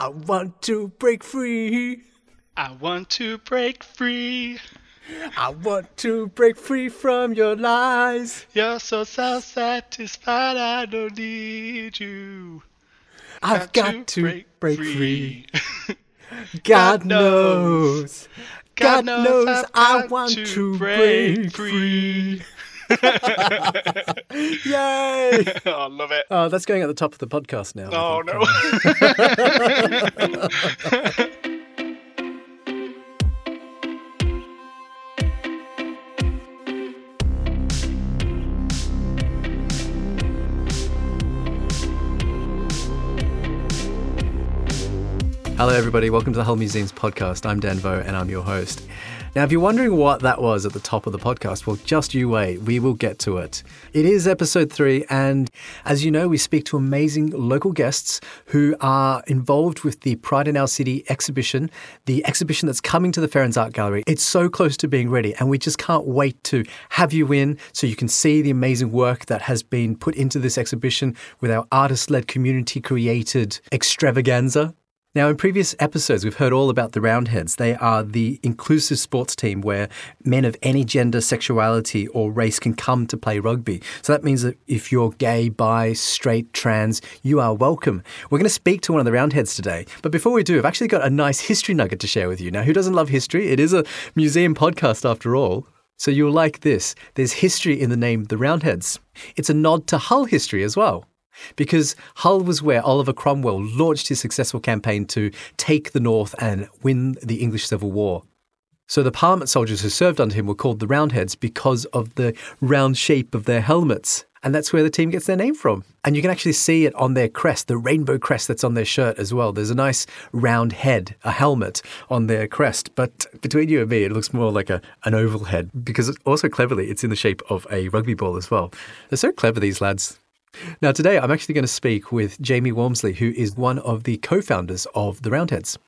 I want to break free. I want to break free. I want to break free from your lies. You're so self-satisfied, I don't need you. I've got, to, break, free. God, knows. God, knows, I want to break free. Yay! oh, I love it. Oh, that's going at the top of the podcast now. Oh no. Hello, everybody. Welcome to the Hull Museums podcast. I'm Dan Vo, and I'm your host. Now, if you're wondering what that was at the top of the podcast, well, just you wait. We will get to it. It is episode three, and as you know, we speak to amazing local guests who are involved with the Pride in Our City exhibition, the exhibition that's coming to the Ferrens Art Gallery. It's so close to being ready, and we just can't wait to have you in so you can see the amazing work that has been put into this exhibition with our artist led, community created extravaganza. Now, in previous episodes, we've heard all about the Roundheads. They are the inclusive sports team where men of any gender, sexuality, or race can come to play rugby. So that means that if you're gay, bi, straight, trans, you are welcome. We're going to speak to one of the Roundheads today. But before we do, I've actually got a nice history nugget to share with you. Now, who doesn't love history? It is a museum podcast after all. So you'll like this. There's history in the name The Roundheads. It's a nod to Hull history as well because Hull was where Oliver Cromwell launched his successful campaign to take the North and win the English Civil War. So the Parliament soldiers who served under him were called the Roundheads because of the round shape of their helmets. And that's where the team gets their name from. And you can actually see it on their crest, the rainbow crest that's on their shirt as well. There's a nice round head, a helmet on their crest. But between you and me, it looks more like a, an oval head because also cleverly, it's in the shape of a rugby ball as well. They're so clever, these lads. Now, today I'm actually going to speak with Jamie Walmsley, who is one of the co founders of the Roundheads.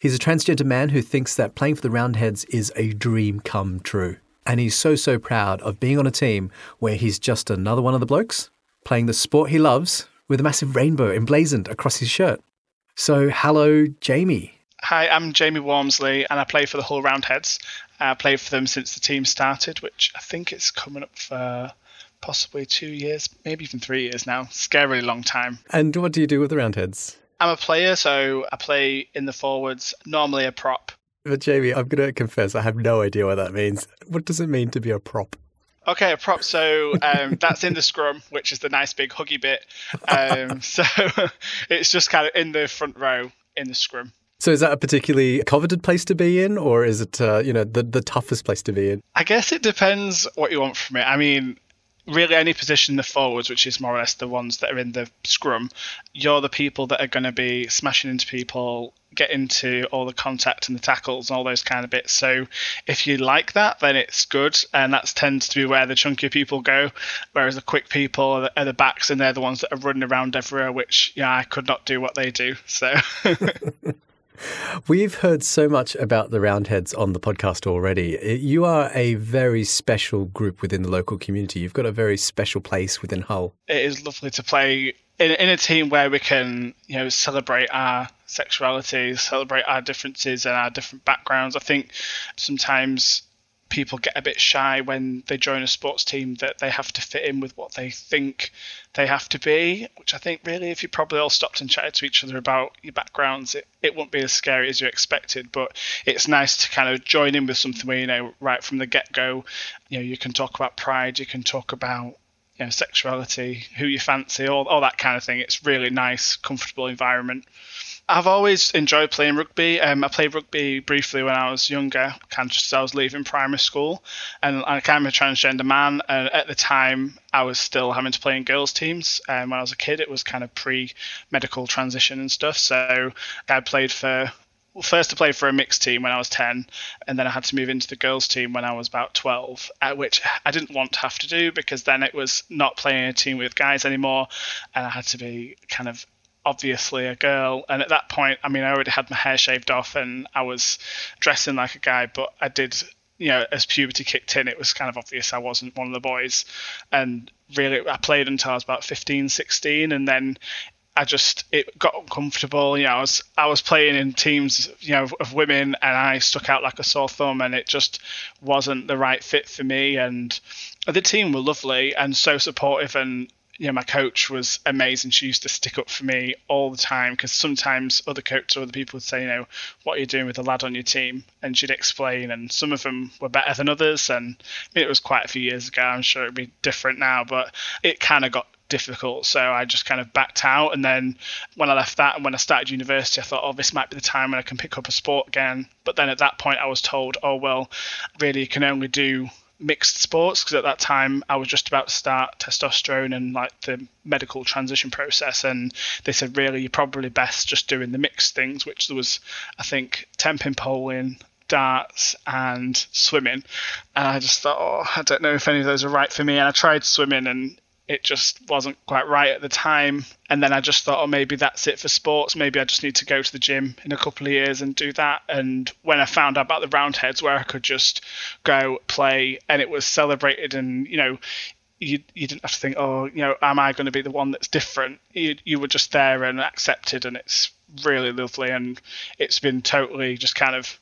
He's a transgender man who thinks that playing for the Roundheads is a dream come true. And he's so, so proud of being on a team where he's just another one of the blokes playing the sport he loves with a massive rainbow emblazoned across his shirt. So, hello, Jamie. Hi, I'm Jamie Walmsley, and I play for the Hull Roundheads. I played for them since the team started, which I think it's coming up for possibly two years, maybe even three years now. Scarily long time. And what do you do with the Roundheads? I'm a player, so I play in the forwards, normally a prop. But, Jamie, I'm going to confess, I have no idea what that means. What does it mean to be a prop? Okay, a prop. So um, that's in the scrum, which is the nice big huggy bit. Um, so it's just kind of in the front row in the scrum. So is that a particularly coveted place to be in, or is it, uh, you know, the, the toughest place to be in? I guess it depends what you want from it. I mean, really any position in the forwards, which is more or less the ones that are in the scrum, you're the people that are going to be smashing into people, get into all the contact and the tackles and all those kind of bits. So if you like that, then it's good, and that tends to be where the chunkier people go. Whereas the quick people are the, are the backs, and they're the ones that are running around everywhere. Which yeah, I could not do what they do. So. We've heard so much about the Roundheads on the podcast already. Uh, you are a very special group within the local community. You've got a very special place within Hull. it is lovely to play in, in a team where we can, you know, celebrate our sexuality, celebrate our differences and our different backgrounds. I think sometimes people get a bit shy when they join a sports team that they have to fit in with what they think they have to be, which I think really, if you probably all stopped and chatted to each other about your backgrounds, it, it won't be as scary as you expected. But it's nice to kind of join in with something where, you know, right from the get go, you know, you can talk about pride, you can talk about you know, sexuality, who you fancy, all, all that kind of thing. It's really nice, comfortable environment. I've always enjoyed playing rugby. Um, I played rugby briefly when I was younger, kind of just as I was leaving primary school, and kind of a transgender man. And at the time, I was still having to play in girls' teams. Um, when I was a kid, it was kind of pre-medical transition and stuff. So I played for well, first I played for a mixed team when I was 10, and then I had to move into the girls' team when I was about 12, at which I didn't want to have to do because then it was not playing a team with guys anymore, and I had to be kind of obviously a girl. And at that point, I mean, I already had my hair shaved off and I was dressing like a guy, but I did. You know, as puberty kicked in, it was kind of obvious I wasn't one of the boys. And really, I played until I was about 15, 16. And then I just it got uncomfortable. You know, I was I was playing in teams, you know, of women, and I stuck out like a sore thumb, and it just wasn't the right fit for me. And the team were lovely and so supportive, and know, my coach was amazing. She used to stick up for me all the time because sometimes other coaches or other people would say, you know, what are you doing with the lad on your team? And she'd explain, and some of them were better than others. And I mean, it was quite a few years ago. I'm sure it'd be different now, but it kind of got difficult. So I just kind of backed out. And then when I left that and when I started university, I thought, oh, this might be the time when I can pick up a sport again. But then at that point, I was told, oh, well, really, you can only do mixed sports because at that time I was just about to start testosterone and like the medical transition process and they said really you're probably best just doing the mixed things which there was I think tenpin bowling darts and swimming. And I just thought oh I don't know if any of those are right for me and I tried swimming and it just wasn't quite right at the time. And then I just thought, oh, maybe that's it for sports. Maybe I just need to go to the gym in a couple of years and do that. And when I found out about the Roundheads, where I could just go play and it was celebrated, and you know, you you didn't have to think, oh, you know, am I going to be the one that's different? You you were just there and accepted, and it's really lovely. And it's been totally just kind of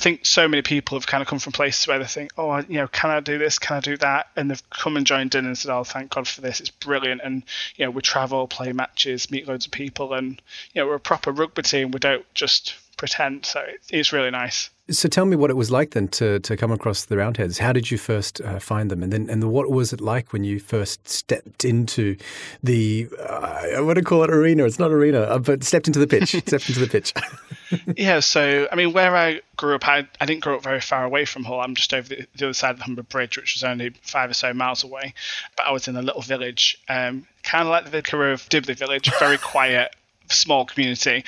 I think so many people have kind of come from places where they think, oh, you know, can I do this? Can I do that? And they've come and joined in and said, oh, thank God for this. It's brilliant. And, you know, we travel, play matches, meet loads of people. And, you know, we're a proper rugby team. We don't just pretend. So it's really nice. So tell me what it was like then to, to come across the Roundheads. How did you first uh, find them, and then and what was it like when you first stepped into the uh, I want to call it arena. It's not arena, uh, but stepped into the pitch. stepped into the pitch. yeah. So I mean, where I grew up, I, I didn't grow up very far away from Hull. I'm just over the, the other side of the Humber Bridge, which was only five or so miles away. But I was in a little village, um, kind of like the vicar of Dibley Village, very quiet, small community,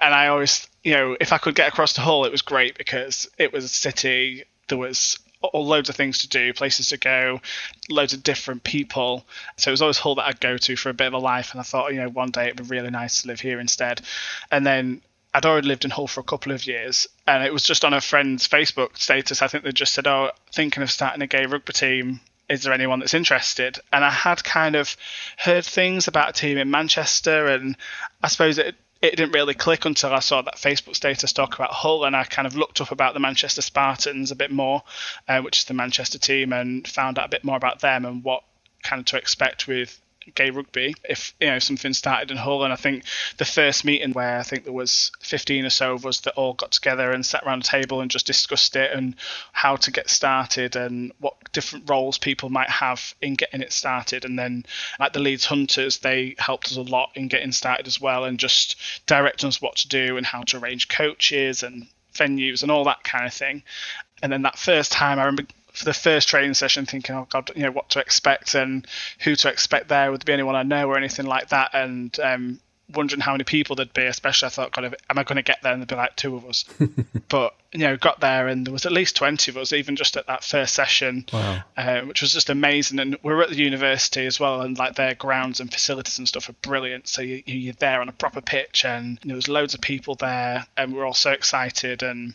and I always you know, if I could get across to Hull, it was great because it was a city. There was loads of things to do, places to go, loads of different people. So it was always Hull that I'd go to for a bit of a life. And I thought, you know, one day it'd be really nice to live here instead. And then I'd already lived in Hull for a couple of years, and it was just on a friend's Facebook status. I think they just said, "Oh, thinking of starting a gay rugby team. Is there anyone that's interested?" And I had kind of heard things about a team in Manchester, and I suppose it it didn't really click until I saw that Facebook status talk about Hull, and I kind of looked up about the Manchester Spartans a bit more, uh, which is the Manchester team, and found out a bit more about them and what kind of to expect with gay rugby if you know something started in Hull. And I think the first meeting where I think there was 15 or so of us that all got together and sat around a table and just discussed it and how to get started and what different roles people might have in getting it started. And then like the Leeds Hunters, they helped us a lot in getting started as well and just directing us what to do and how to arrange coaches and venues and all that kind of thing. And then that first time, I remember for the first training session thinking, oh God, you know, what to expect and who to expect there. Would there be anyone I know or anything like that? And um, wondering how many people there'd be. Especially, I thought, God, am I going to get there? And there'd be like two of us. but you know, got there and there was at least twenty of us, even just at that first session, wow. uh, which was just amazing. And we are at the university as well, and like their grounds and facilities and stuff are brilliant. So you, you're there on a proper pitch, and there was loads of people there, and we we're all so excited and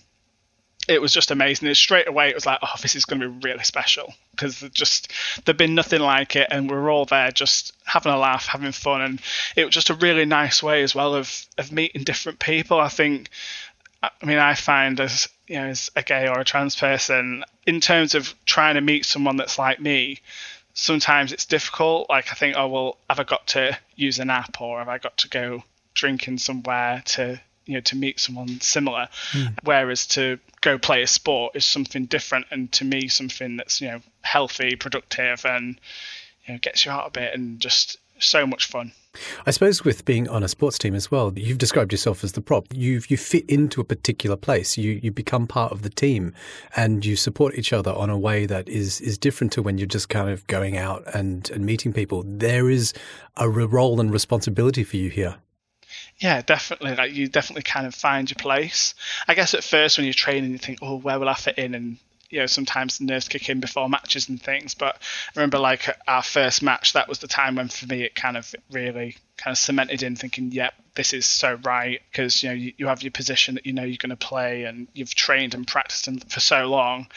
it was just amazing. It, straight away, it was like, oh, this is going to be really special because just there'd been nothing like it, and we were all there just having a laugh, having fun, and it was just a really nice way as well of of meeting different people. I think, I mean, I find as you know, as a gay or a trans person, in terms of trying to meet someone that's like me, sometimes it's difficult. Like I think, oh well, have I got to use an app or have I got to go drinking somewhere to you know to meet someone similar mm. whereas to go play a sport is something different and to me something that's you know healthy productive and you know gets you out a bit and just so much fun I suppose with being on a sports team as well, you've described yourself as the prop. You you fit into a particular place. You you become part of the team, and you support each other on a way that is is different to when you're just kind of going out and and meeting people. There is a role and responsibility for you here. Yeah, definitely. Like you definitely kind of find your place. I guess at first when you're training, you think, oh, where will I fit in? And you know, sometimes nerves kick in before matches and things. But I remember like our first match, that was the time when for me it kind of really kind of cemented in thinking, yep, this is so right because you know you, you, have your position that you know you're going to play and you've trained and practiced for so long,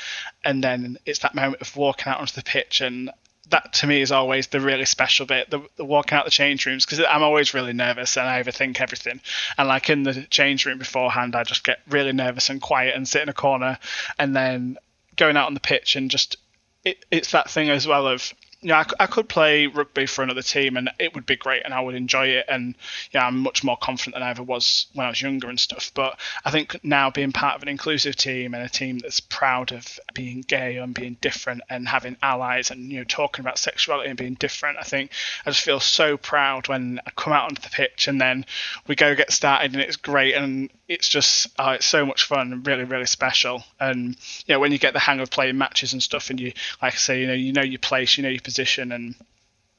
and then it's that moment of walking out onto the pitch and that to me is always the really special bit the, the walking out the change rooms because i'm always really nervous and i overthink everything. And like in the change room beforehand i just get really nervous and quiet and sit in a corner and then going out on the pitch and just it, it's that thing as well of yeah, I, I, could play rugby for another team and it would be great and I would enjoy it. And yeah, I'm much more confident than I ever was when I was younger and stuff. But I think now being part of an inclusive team and a team that's proud of being gay and being different and having allies and you know talking about sexuality and being different, I think I just feel so proud when I come out onto the pitch and then we go get started and it's great and it's just oh, it's so much fun and really really special. And you know when you get the hang of playing matches and stuff and you like I say you know you know your place, you know your position and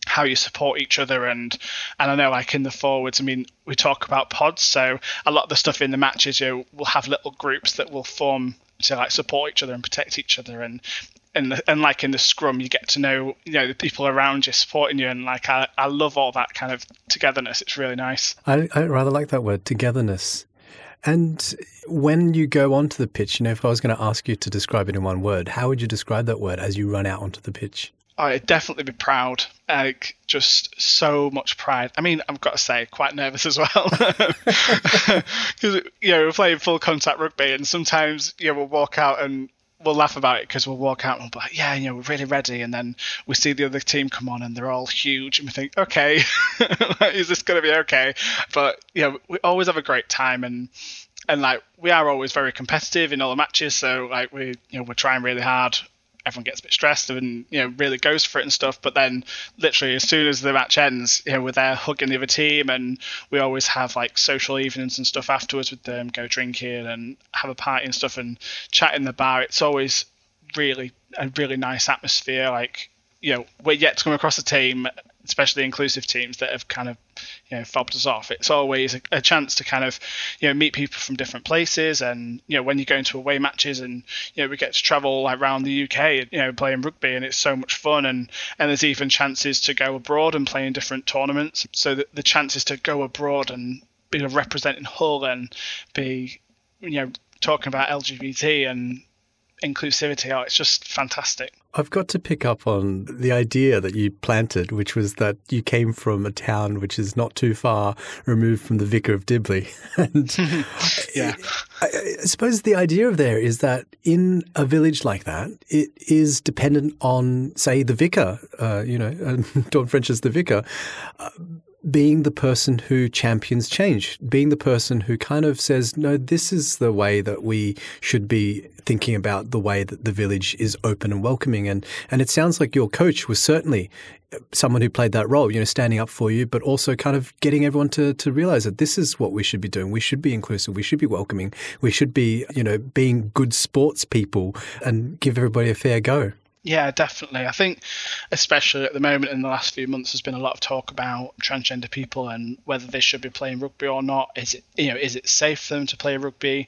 how you support each other and and I know like in the forwards I mean we talk about pods so a lot of the stuff in the matches you know, will have little groups that will form to like support each other and protect each other and and, the, and like in the scrum you get to know you know the people around you supporting you and like I, I love all that kind of togetherness. It's really nice. I, I rather like that word togetherness and when you go onto the pitch, you know, if I was going to ask you to describe it in one word, how would you describe that word as you run out onto the pitch? I'd definitely be proud. Like just so much pride. I mean, I've got to say, quite nervous as well because you know we're playing full contact rugby, and sometimes you know we'll walk out and we'll laugh about it because we'll walk out and we'll be like, yeah, you know, we're really ready, and then we see the other team come on and they're all huge, and we think, okay, is this going to be okay? But you know, we always have a great time, and and like we are always very competitive in all the matches, so like we you know we're trying really hard everyone gets a bit stressed and you know really goes for it and stuff. But then literally as soon as the match ends, you know we're there hugging the other team, and we always have like social evenings and stuff afterwards with them, go drinking and have a party and stuff and chat in the bar. It's always really a really nice atmosphere. Like you know we're yet to come across a team especially inclusive teams that have kind of you know fobbed us off. It's always a, a, chance to kind of you know meet people from different places, and you know when you go into away matches, and you know we get to travel around the UK, you know playing rugby, and it's so much fun, and and there's even chances to go abroad and play in different tournaments. So the, the chances to go abroad and be representing Hull and be you know talking about LGBT and inclusivity. Oh, it's just fantastic. I've got to pick up on the idea that you planted, which was that you came from a town which is not too far removed from the Vicar of Dibley. and yeah. I, I, suppose the idea of there is that in a village like that, it is dependent on, say, the vicar, uh, you know, Dawn French is the vicar. Uh, being the person who champions change, being the person who kind of says, no, this is the way that we should be thinking about the way that the village is open and welcoming. And, and it sounds like your coach was certainly someone who played that role, you know, standing up for you, but also kind of getting everyone to, to realize that this is what we should be doing. We should be inclusive. We should be welcoming. We should be, you know, being good sports people and give everybody a fair go. Yeah, definitely. I think, especially at the moment in the last few months, there's been a lot of talk about transgender people and whether they should be playing rugby or not. Is it, you know, is it safe for them to play rugby?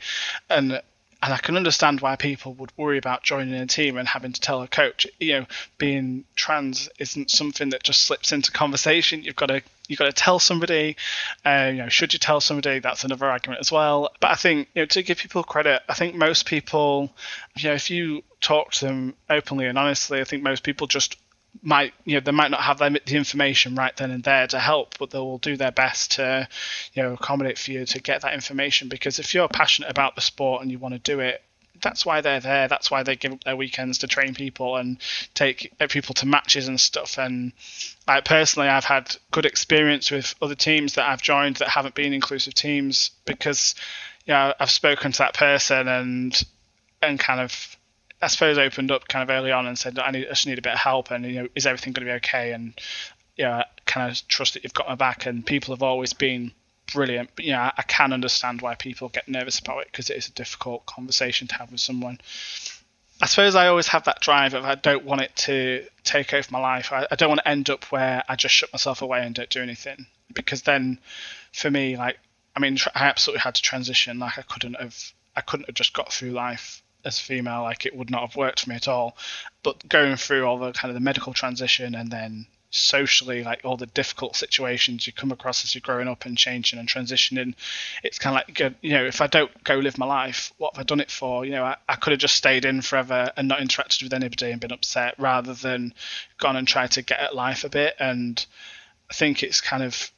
And and I can understand why people would worry about joining a team and having to tell a coach. You know, being trans isn't something that just slips into conversation. You've got to you've got to tell somebody. Uh, you know, should you tell somebody? That's another argument as well. But I think you know to give people credit, I think most people, you know, if you talk to them openly and honestly, I think most people just might you know they might not have the information right then and there to help but they will do their best to you know accommodate for you to get that information. Because if you're passionate about the sport and you want to do it that's why they're there. That's why they give up their weekends to train people and take uh, people to matches and stuff. And like personally i've had good experience with other teams that i've joined that haven't been inclusive teams because you know i've spoken to that person and and kind of I suppose opened up kind of early on and said, I, need, I just need a bit of help, and you know, is everything going to be okay? And yeah, kind of trust that you've got my back. And people have always been brilliant. But yeah, I can understand why people get nervous about it because it is a difficult conversation to have with someone. I suppose I always have that drive of I don't want it to take over my life. I, I don't want to end up where I just shut myself away and don't do anything because then, for me, like I mean, I absolutely had to transition. Like I couldn't have, I couldn't have just got through life as a female, like it would not have worked for me at all. But going through all the kind of the medical transition and then socially like all the difficult situations you come across as you're growing up and changing and transitioning it's kind of like uh, you know if i don't go live my life what have i done it for? You know i, I could have just stayed in forever and not interacted with anybody and been upset rather than gone and tried to get at life a bit. And i think it's kind of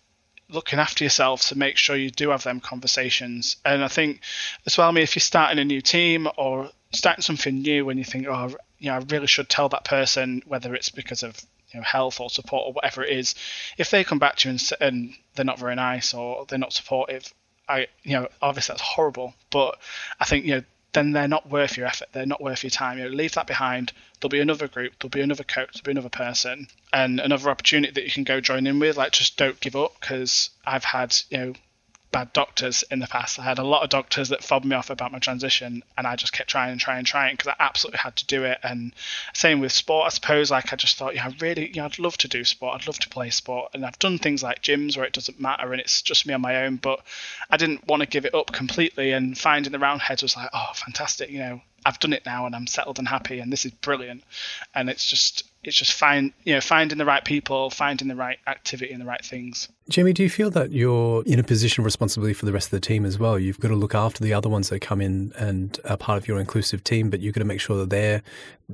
looking after yourself to make sure you do have them conversations. And i think as well I mean if you're starting a new team or starting something new and you think oh you know i really should tell that person whether it's because of you know, health or support or whatever it is, if they come back to you and, and they're not very nice or they're not supportive, I you know obviously that's horrible, but I think you know then they're not worth your effort. They're not worth your time. You know, leave that behind. There'll be another group. There'll be another coach. There'll be another person, and another opportunity that you can go join in with. Like, just don't give up because I've had you know bad doctors in the past. I had a lot of doctors that fobbed me off about my transition, and I just kept trying and trying and trying because I absolutely had to do it. And same with sport, I suppose. Like I just thought, yeah, I really, yeah, I'd love to do sport. I'd love to play sport, and I've done things like gyms where it doesn't matter and it's just me on my own. But I didn't want to give it up completely. And finding the roundheads was like, oh, fantastic. You know, I've done it now, and I'm settled and happy, and this is brilliant. And it's just it's just find you know finding the right people finding the right activity and the right things. Jamie do you feel that you're in a position of responsibility for the rest of the team as well? You've got to look after the other ones that come in and are part of your inclusive team but you've got to make sure that they're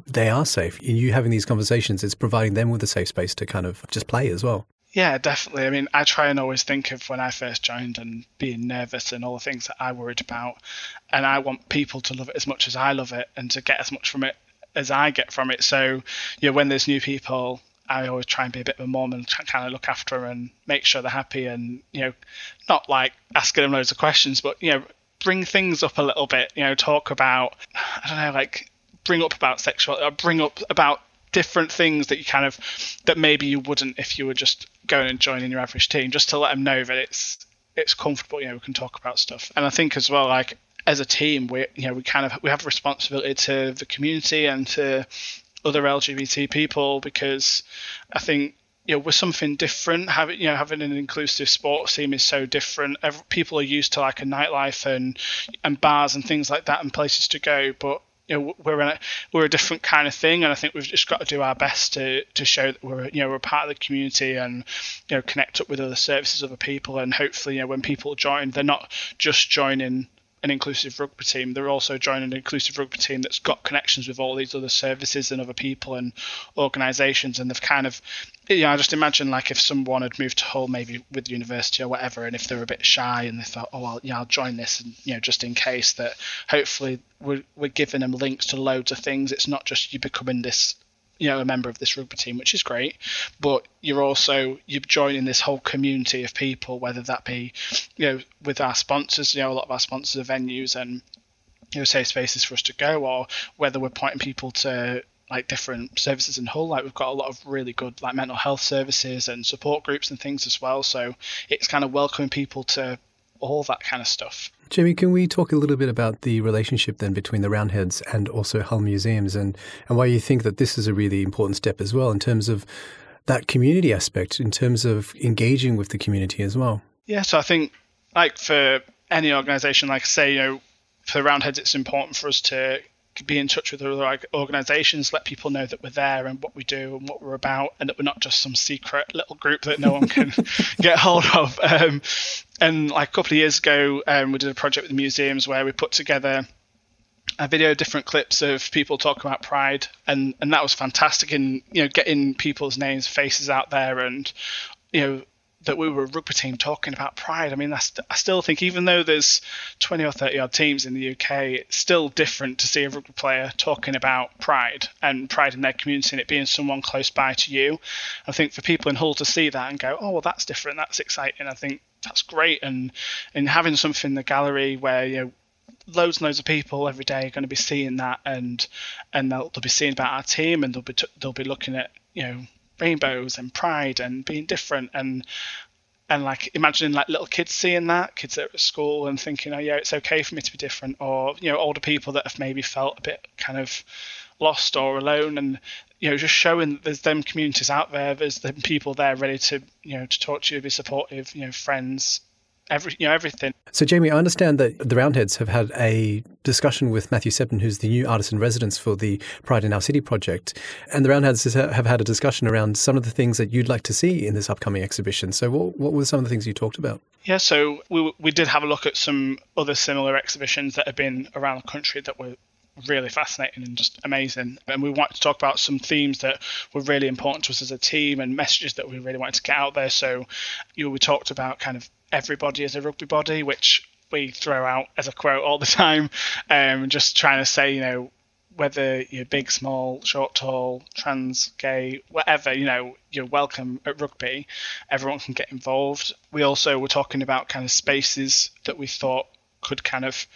they are safe. And you having these conversations it's providing them with a safe space to kind of just play as well yeah, definitely. I mean, I try and always think of when I first joined and being nervous and all the things that I worried about. And I want people to love it as much as I love it and to get as much from it as I get from it. So, you know, when there's new people, I always try and be a bit of a mom and kind of look after them and make sure they're happy and, you know, not like asking them loads of questions, but, you know, bring things up a little bit, you know, talk about, I don't know, like bring up about sexuality or uh, bring up about different things that you kind of, that maybe you wouldn't if you were just going and joining your average team, just to let them know that it's, it's comfortable, you know, we can talk about stuff. And I think as well, like as a team, we you know we kind of we have a responsibility to the community and to other LGBT people because I think you know we're something different. Having you know having an inclusive sports team is so different. Every, people are used to like a nightlife and and bars and things like that and places to go, but you know we're a, we're a different kind of thing, and I think we've just got to do our best to to show that we're you know we're part of the community and you know connect up with other services, other people, and hopefully you know when people join, they're not just joining an inclusive rugby team, they're also joining an inclusive rugby team that's got connections with all these other services and other people and organisations, and they've kind of, you know, I just imagine like if someone had moved to Hull maybe with university or whatever, and if they're a bit shy and they thought, oh well, yeah, I'll join this, and you know, just in case that hopefully we're we're giving them links to loads of things. It's not just you becoming this you know a member of this rugby team, which is great. But you're also you're joining this whole community of people, whether that be you know with our sponsors, you know a lot of our sponsors are venues and you know safe spaces for us to go, or whether we're pointing people to like different services in Hull. Like we've got a lot of really good like mental health services and support groups and things as well. So it's kind of welcoming people to all that kind of stuff. Jamie, can we talk a little bit about the relationship then between the Roundheads and also Hull Museums and, and why you think that this is a really important step as well in terms of that community aspect, in terms of engaging with the community as well? Yeah, so I think like for any organisation, like say, you know, for the Roundheads, it's important for us to be in touch with other organisations, let people know that we're there and what we do and what we're about, and that we're not just some secret little group that no one can get hold of. Um, and like a couple of years ago, um, we did a project with the museums where we put together a video, of different clips of people talking about Pride, and and that was fantastic in you know getting people's names, faces out there, and you know that we were a rugby team talking about pride. I mean, I, st- I still think even though there's 20 or 30 odd teams in the UK, it's still different to see a rugby player talking about pride and pride in their community and it being someone close by to you. I think for people in Hull to see that and go, oh, well, that's different, that's exciting. I think that's great. And and having something in the gallery where you know loads and loads of people every day are going to be seeing that and and they'll, they'll be seeing about our team and they'll be t- they'll be looking at you know rainbows and pride and being different and and like imagining like little kids seeing that kids that are at school and thinking oh yeah it's okay for me to be different or you know older people that have maybe felt a bit kind of lost or alone and you know just showing that there's them communities out there there's them people there ready to you know to talk to you be supportive you know friends every you know everything. So, Jamie, I understand that the Roundheads have had a discussion with Matthew Sebden, who's the new artist in residence for the Pride in Our City project, and the Roundheads have had a discussion around some of the things that you'd like to see in this upcoming exhibition. So, what, what were some of the things you talked about? Yeah, so we we did have a look at some other similar exhibitions that have been around the country that were really fascinating and just amazing. And we wanted to talk about some themes that were really important to us as a team and messages that we really wanted to get out there. So, you know, we talked about kind of everybody as a rugby body, which we throw out as a quote all the time, um, just trying to say, you know, whether you're big, small, short, tall, trans, gay, whatever, you know, you're welcome at rugby. Everyone can get involved. We also were talking about kind of spaces that we thought could kind of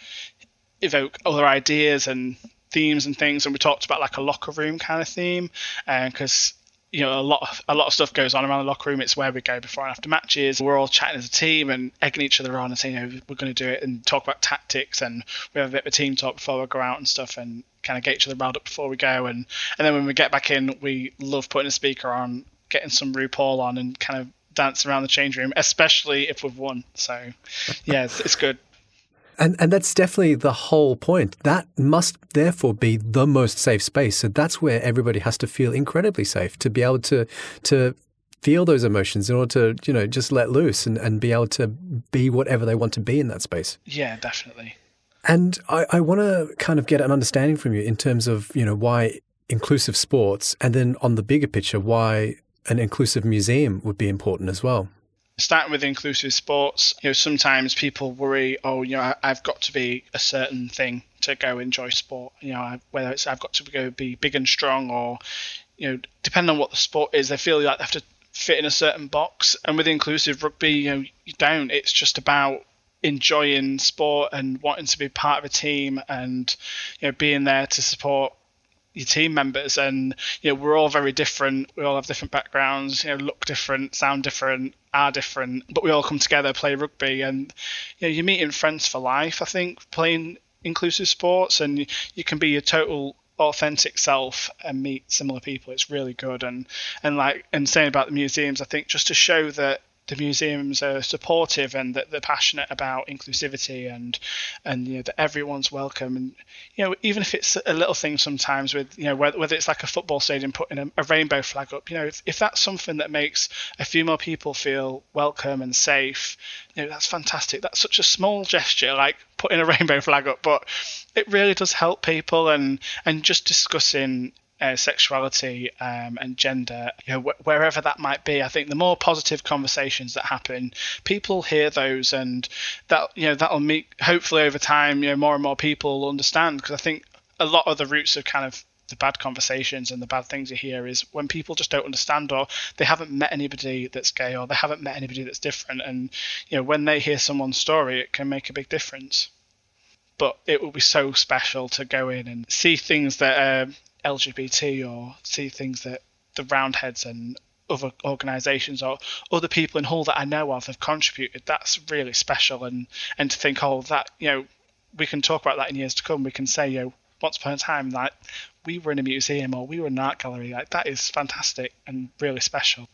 evoke other ideas and themes and things. And we talked about like a locker room kind of theme, uh, because you know a lot of, a lot of stuff goes on around the locker room. It's where we go before and after matches. We're all chatting as a team and egging each other on and saying, you know, we're going to do it and talk about tactics and we have a bit of a team talk before we go out and stuff and kind of get each other riled up before we go. And and then when we get back in, we love putting a speaker on, getting some RuPaul on, and kind of dance around the change room, especially if we've won. So yeah, it's, it's good. And and that's definitely the whole point. That must therefore be the most safe space. So that's where everybody has to feel incredibly safe to be able to to feel those emotions in order to, you know, just let loose and, and be able to be whatever they want to be in that space. Yeah, definitely. And I, I want to kind of get an understanding from you in terms of, you know, why inclusive sports and then on the bigger picture, why an inclusive museum would be important as well starting with inclusive sports, you know, sometimes people worry, oh, you know, I've got to be a certain thing to go enjoy sport. You know, whether it's I've got to go be big and strong, or you know, depending on what the sport is, they feel like they have to fit in a certain box. And with inclusive rugby, you know, you don't. It's just about enjoying sport and wanting to be part of a team and you know being there to support your team members and you know we're all very different. We all have different backgrounds you know look different sound different are different but we all come together play rugby and you know you're meeting friends for life i think playing inclusive sports and you can be your total authentic self and meet similar people. It's really good and and like and saying about the museums i think just to show that the museums are supportive and that they're passionate about inclusivity and and you know that everyone's welcome. And you know even if it's a little thing sometimes with you know whether, whether it's like a football stadium putting a, a rainbow flag up you know if, if that's something that makes a few more people feel welcome and safe you know that's fantastic. That's such a small gesture like putting a rainbow flag up but it really does help people and and just discussing uh, sexuality um, and gender, you know, wh- wherever that might be. I think the more positive conversations that happen, people hear those, and that you know that'll meet. Hopefully, over time, you know, more and more people will understand because I think a lot of the roots of kind of the bad conversations and the bad things you hear is when people just don't understand or they haven't met anybody that's gay or they haven't met anybody that's different and you know when they hear someone's story it can make a big difference but it will be so special to go in and see things that uh, LGBT or see things that the Roundheads and other organisations or other people in Hull that I know of have contributed, that's really special. And and to think, oh, that you know, we can talk about that in years to come. We can say, you know, once upon a time, like we were in a museum or we were in an art gallery. Like that is fantastic and really special.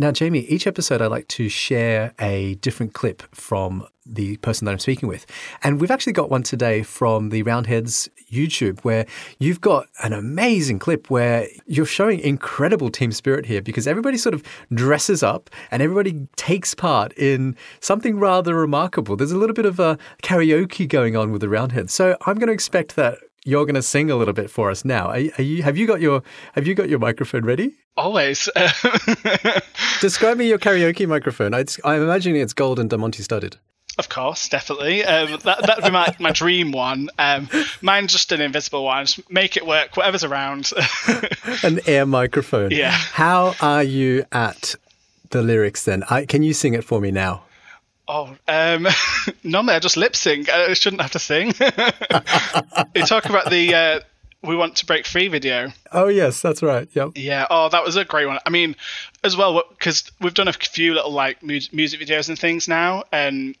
Now, Jamie, each episode I like to share a different clip from the person that I'm speaking with. And we've actually got one today from the Roundheads YouTube where you've got an amazing clip where you're showing incredible team spirit here because everybody sort of dresses up and everybody takes part in something rather remarkable. There's a little bit of a karaoke going on with the Roundheads. So I'm going to expect that you're going to sing a little bit for us now. Are, are, you? Have you got your Have you got your microphone ready? Always. Describe me your karaoke microphone. i I'm imagining it's gold and diamante studded. Of course, definitely. Um, that that'd be my, my dream one. Um, mine's just an invisible one. Just make it work. Whatever's around. an air microphone. Yeah. How are you at the lyrics then? I, can you sing it for me now? Oh, um, normally I just lip sync. I shouldn't have to sing. you talk about the uh, "We Want to Break Free" video. Oh yes, that's right. Yep. Yeah. Oh, that was a great one. I mean, as well because we've done a few little like mu- music videos and things now, and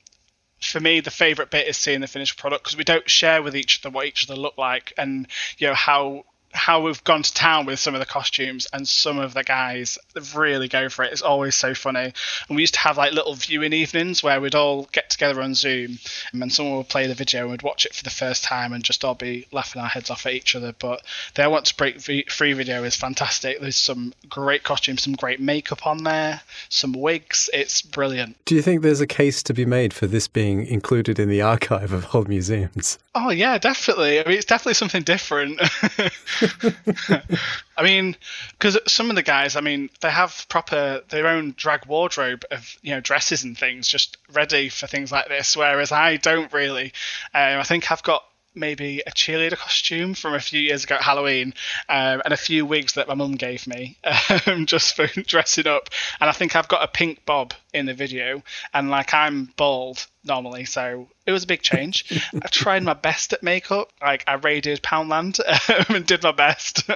for me, the favorite bit is seeing the finished product because we don't share with each other what each other look like and you know how how we've gone to town with some of the costumes and some of the guys really go for it. It's always so funny. And we used to have like little viewing evenings where we'd all get together on Zoom and then someone would play the video and we'd watch it for the first time and just all be laughing our heads off at each other. But the I Want to Break Free video is fantastic. There's some great costumes, some great makeup on there, some wigs. It's brilliant. Do you think there's a case to be made for this being included in the archive of Hull museums? Oh yeah, definitely. I mean, it's definitely something different. I mean, because some of the guys, I mean, they have proper their own drag wardrobe of you know dresses and things just ready for things like this, whereas I don't really. Um, I think I've got maybe a cheerleader costume from a few years ago at Halloween, um, and a few wigs that my mum gave me um, just for dressing up. And I think I've got a pink bob in the video, and like I'm bald normally, so it was a big change. I tried my best at makeup, like I raided Poundland um, and did my best,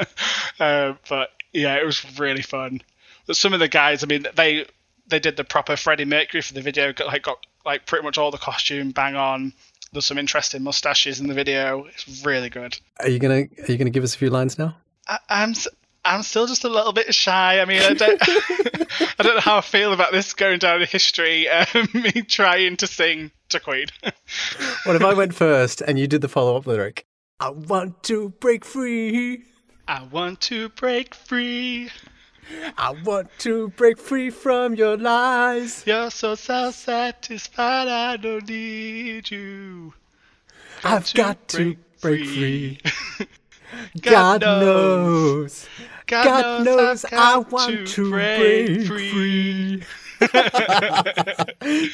uh, but yeah, it was really fun. But some of the guys, I mean, they they did the proper Freddie Mercury for the video, got like got like pretty much all the costume bang on there's some interesting mustaches in the video. It's really good. Are you gonna Are you gonna give us a few lines now? I, I'm I'm still just a little bit shy. I mean, I don't I don't know how I feel about this going down in history. Um, me trying to sing to Queen. what if I went first and you did the follow up lyric? I want to break free. I want to break free. I want to break free from your lies. You're so self satisfied, I don't need you. Got I've to got to break free. free. God, God, knows. God, God knows, knows I want to break, break free. free.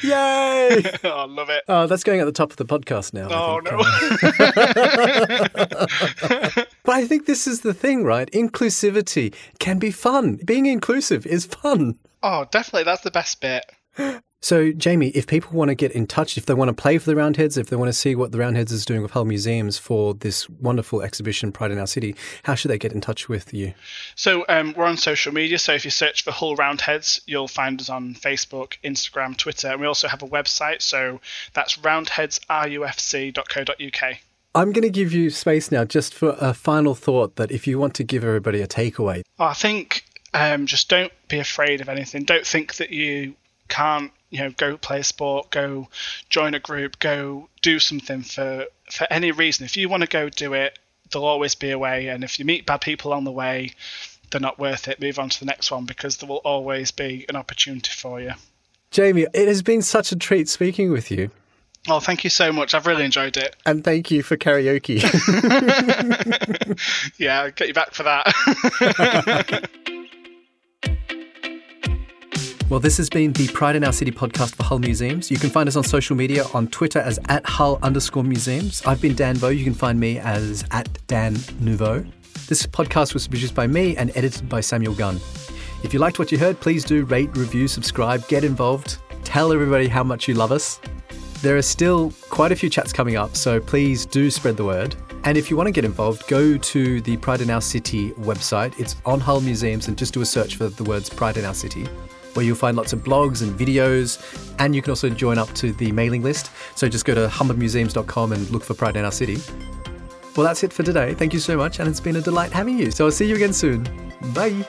Yay! oh, I love it. Oh, that's going at the top of the podcast now. Oh, no. but I think this is the thing, right? Inclusivity can be fun. Being inclusive is fun. Oh, definitely. That's the best bit. So, Jamie, if people want to get in touch, if they want to play for the Roundheads, if they want to see what the Roundheads is doing with Hull Museums for this wonderful exhibition, Pride in Our City, how should they get in touch with you? So, um, we're on social media. So, if you search for Hull Roundheads, you'll find us on Facebook, Instagram, Twitter, and we also have a website. So, that's roundheadsrufc.co.uk. I'm going to give you space now just for a final thought that if you want to give everybody a takeaway. I think um, just don't be afraid of anything. Don't think that you can't you know go play a sport go join a group go do something for for any reason if you want to go do it there'll always be a way and if you meet bad people on the way they're not worth it move on to the next one because there will always be an opportunity for you jamie it has been such a treat speaking with you Oh, thank you so much. I've really enjoyed it. And thank you for karaoke. yeah, I'll get you back for that. Well, this has been the Pride in Our City podcast for Hull Museums. You can find us on social media on Twitter as at Hull underscore museums. I've been Dan Vo. You can find me as at Dan Nouveau. This podcast was produced by me and edited by Samuel Gunn. If you liked what you heard, please do rate, review, subscribe, get involved, tell everybody how much you love us. There are still quite a few chats coming up, so please do spread the word. And if you want to get involved, go to the Pride in Our City website. It's on Hull Museums and just do a search for the words Pride in Our City where you'll find lots of blogs and videos, and you can also join up to the mailing list. So just go to humbermuseums.com and look for Pride in Our City. Well, that's it for today. Thank you so much, and it's been a delight having you. So I'll see you again soon. Bye.